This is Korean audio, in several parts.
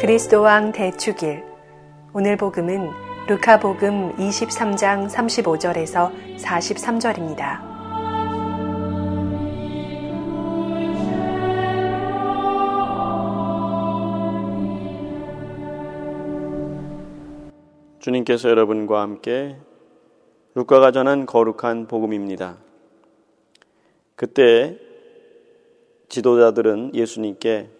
그리스도 왕 대축일 오늘 복음은 루카 복음 23장 35절에서 43절입니다. 주님께서 여러분과 함께 루카가 전한 거룩한 복음입니다. 그때 지도자들은 예수님께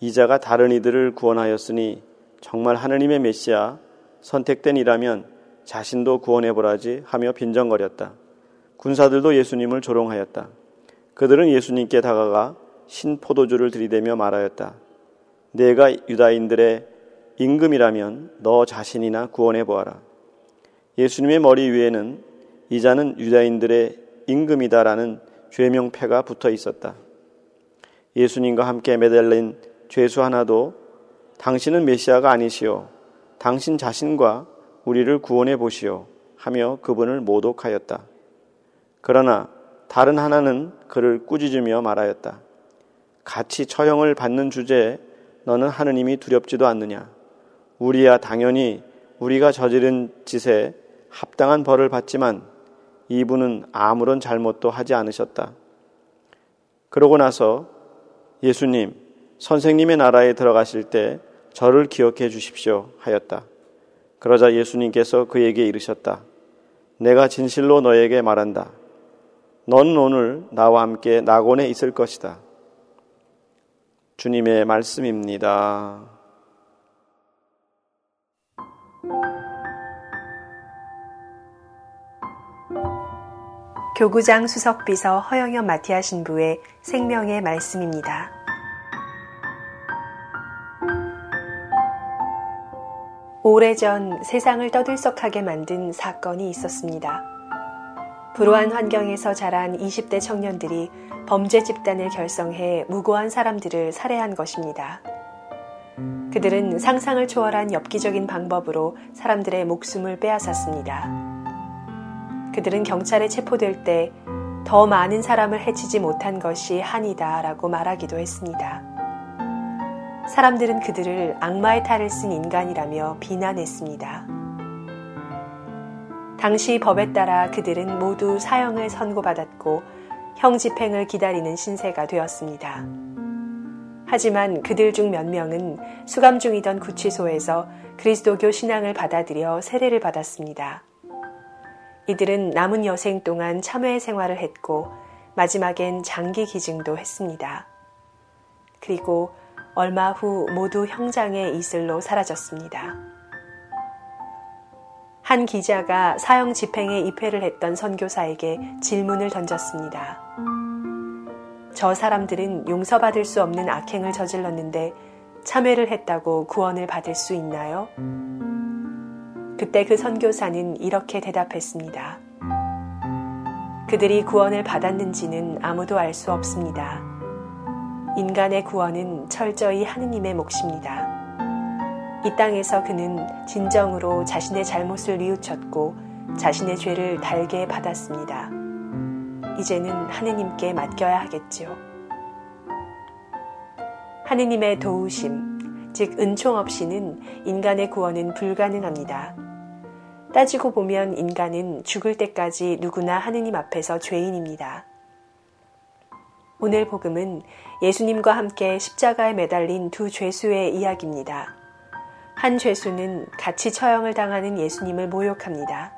이자가 다른 이들을 구원하였으니 정말 하느님의 메시아 선택된 이라면 자신도 구원해 보라지 하며 빈정거렸다. 군사들도 예수님을 조롱하였다. 그들은 예수님께 다가가 신 포도주를 들이대며 말하였다. 내가 유다인들의 임금이라면 너 자신이나 구원해 보아라. 예수님의 머리 위에는 이자는 유다인들의 임금이다라는 죄명패가 붙어 있었다. 예수님과 함께 매달린 죄수 하나도 당신은 메시아가 아니시오. 당신 자신과 우리를 구원해 보시오. 하며 그분을 모독하였다. 그러나 다른 하나는 그를 꾸짖으며 말하였다. 같이 처형을 받는 주제에 너는 하느님이 두렵지도 않느냐. 우리야 당연히 우리가 저지른 짓에 합당한 벌을 받지만 이분은 아무런 잘못도 하지 않으셨다. 그러고 나서 예수님, 선생님의 나라에 들어가실 때 저를 기억해 주십시오 하였다. 그러자 예수님께서 그에게 이르셨다. 내가 진실로 너에게 말한다. 넌 오늘 나와 함께 낙원에 있을 것이다. 주님의 말씀입니다. 교구장 수석비서 허영현 마티아 신부의 생명의 말씀입니다. 오래전 세상을 떠들썩하게 만든 사건이 있었습니다. 불우한 환경에서 자란 20대 청년들이 범죄 집단을 결성해 무고한 사람들을 살해한 것입니다. 그들은 상상을 초월한 엽기적인 방법으로 사람들의 목숨을 빼앗았습니다. 그들은 경찰에 체포될 때 더 많은 사람을 해치지 못한 것이 한이다 라고 말하기도 했습니다. 사람들은 그들을 악마의 탈을 쓴 인간이라며 비난했습니다. 당시 법에 따라 그들은 모두 사형을 선고받았고 형 집행을 기다리는 신세가 되었습니다. 하지만 그들 중 몇 명은 수감 중이던 구치소에서 그리스도교 신앙을 받아들여 세례를 받았습니다. 이들은 남은 여생 동안 참회 생활을 했고 마지막엔 장기 기증도 했습니다. 그리고 얼마 후 모두 형장의 이슬로 사라졌습니다. 한 기자가 사형 집행에 입회를 했던 선교사에게 질문을 던졌습니다. 저 사람들은 용서받을 수 없는 악행을 저질렀는데 참회를 했다고 구원을 받을 수 있나요? 그때 그 선교사는 이렇게 대답했습니다. 그들이 구원을 받았는지는 아무도 알 수 없습니다. 인간의 구원은 철저히 하느님의 몫입니다. 이 땅에서 그는 진정으로 자신의 잘못을 뉘우쳤고 자신의 죄를 달게 받았습니다. 이제는 하느님께 맡겨야 하겠지요. 하느님의 도우심, 즉 은총 없이는 인간의 구원은 불가능합니다. 따지고 보면 인간은 죽을 때까지 누구나 하느님 앞에서 죄인입니다. 오늘 복음은 예수님과 함께 십자가에 매달린 두 죄수의 이야기입니다. 한 죄수는 같이 처형을 당하는 예수님을 모욕합니다.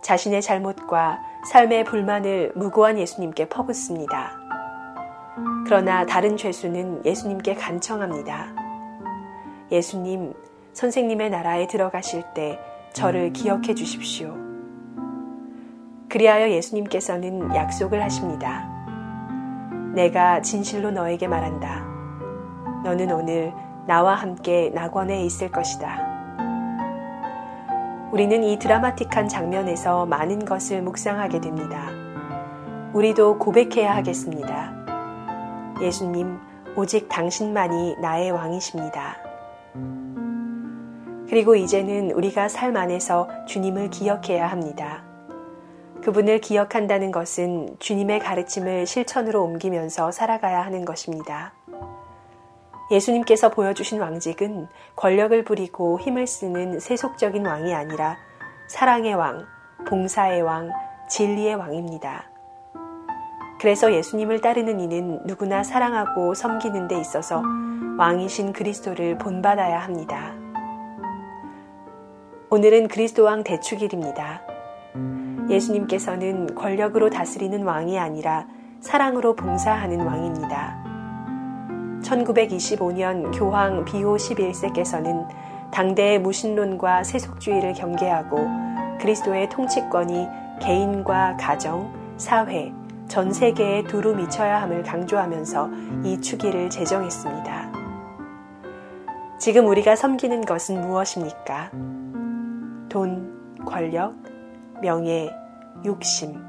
자신의 잘못과 삶의 불만을 무고한 예수님께 퍼붓습니다. 그러나 다른 죄수는 예수님께 간청합니다. 예수님, 선생님의 나라에 들어가실 때 저를 기억해 주십시오. 그리하여 예수님께서는 약속을 하십니다. 내가 진실로 너에게 말한다. 너는 오늘 나와 함께 낙원에 있을 것이다. 우리는 이 드라마틱한 장면에서 많은 것을 묵상하게 됩니다. 우리도 고백해야 하겠습니다. 예수님, 오직 당신만이 나의 왕이십니다. 그리고 이제는 우리가 삶 안에서 주님을 기억해야 합니다. 그분을 기억한다는 것은 주님의 가르침을 실천으로 옮기면서 살아가야 하는 것입니다. 예수님께서 보여주신 왕직은 권력을 부리고 힘을 쓰는 세속적인 왕이 아니라 사랑의 왕, 봉사의 왕, 진리의 왕입니다. 그래서 예수님을 따르는 이는 누구나 사랑하고 섬기는 데 있어서 왕이신 그리스도를 본받아야 합니다. 오늘은 그리스도 왕 대축일입니다. 예수님께서는 권력으로 다스리는 왕이 아니라 사랑으로 봉사하는 왕입니다. 1925년 교황 비호 11세께서는 당대의 무신론과 세속주의를 경계하고 그리스도의 통치권이 개인과 가정, 사회, 전 세계에 두루 미쳐야 함을 강조하면서 이 추기를 제정했습니다. 지금 우리가 섬기는 것은 무엇입니까? 돈, 권력, 명예, 욕심.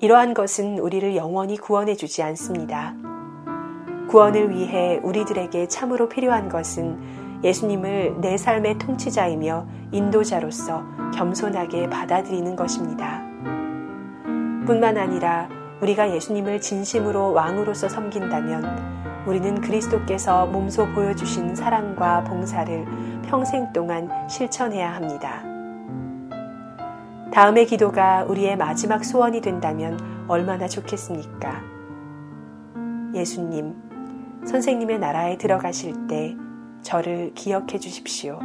이러한 것은 우리를 영원히 구원해 주지 않습니다. 구원을 위해 우리들에게 참으로 필요한 것은 예수님을 내 삶의 통치자이며 인도자로서 겸손하게 받아들이는 것입니다. 뿐만 아니라 우리가 예수님을 진심으로 왕으로서 섬긴다면 우리는 그리스도께서 몸소 보여주신 사랑과 봉사를 평생 동안 실천해야 합니다. 다음의 기도가 우리의 마지막 소원이 된다면 얼마나 좋겠습니까? 예수님, 선생님의 나라에 들어가실 때 저를 기억해 주십시오.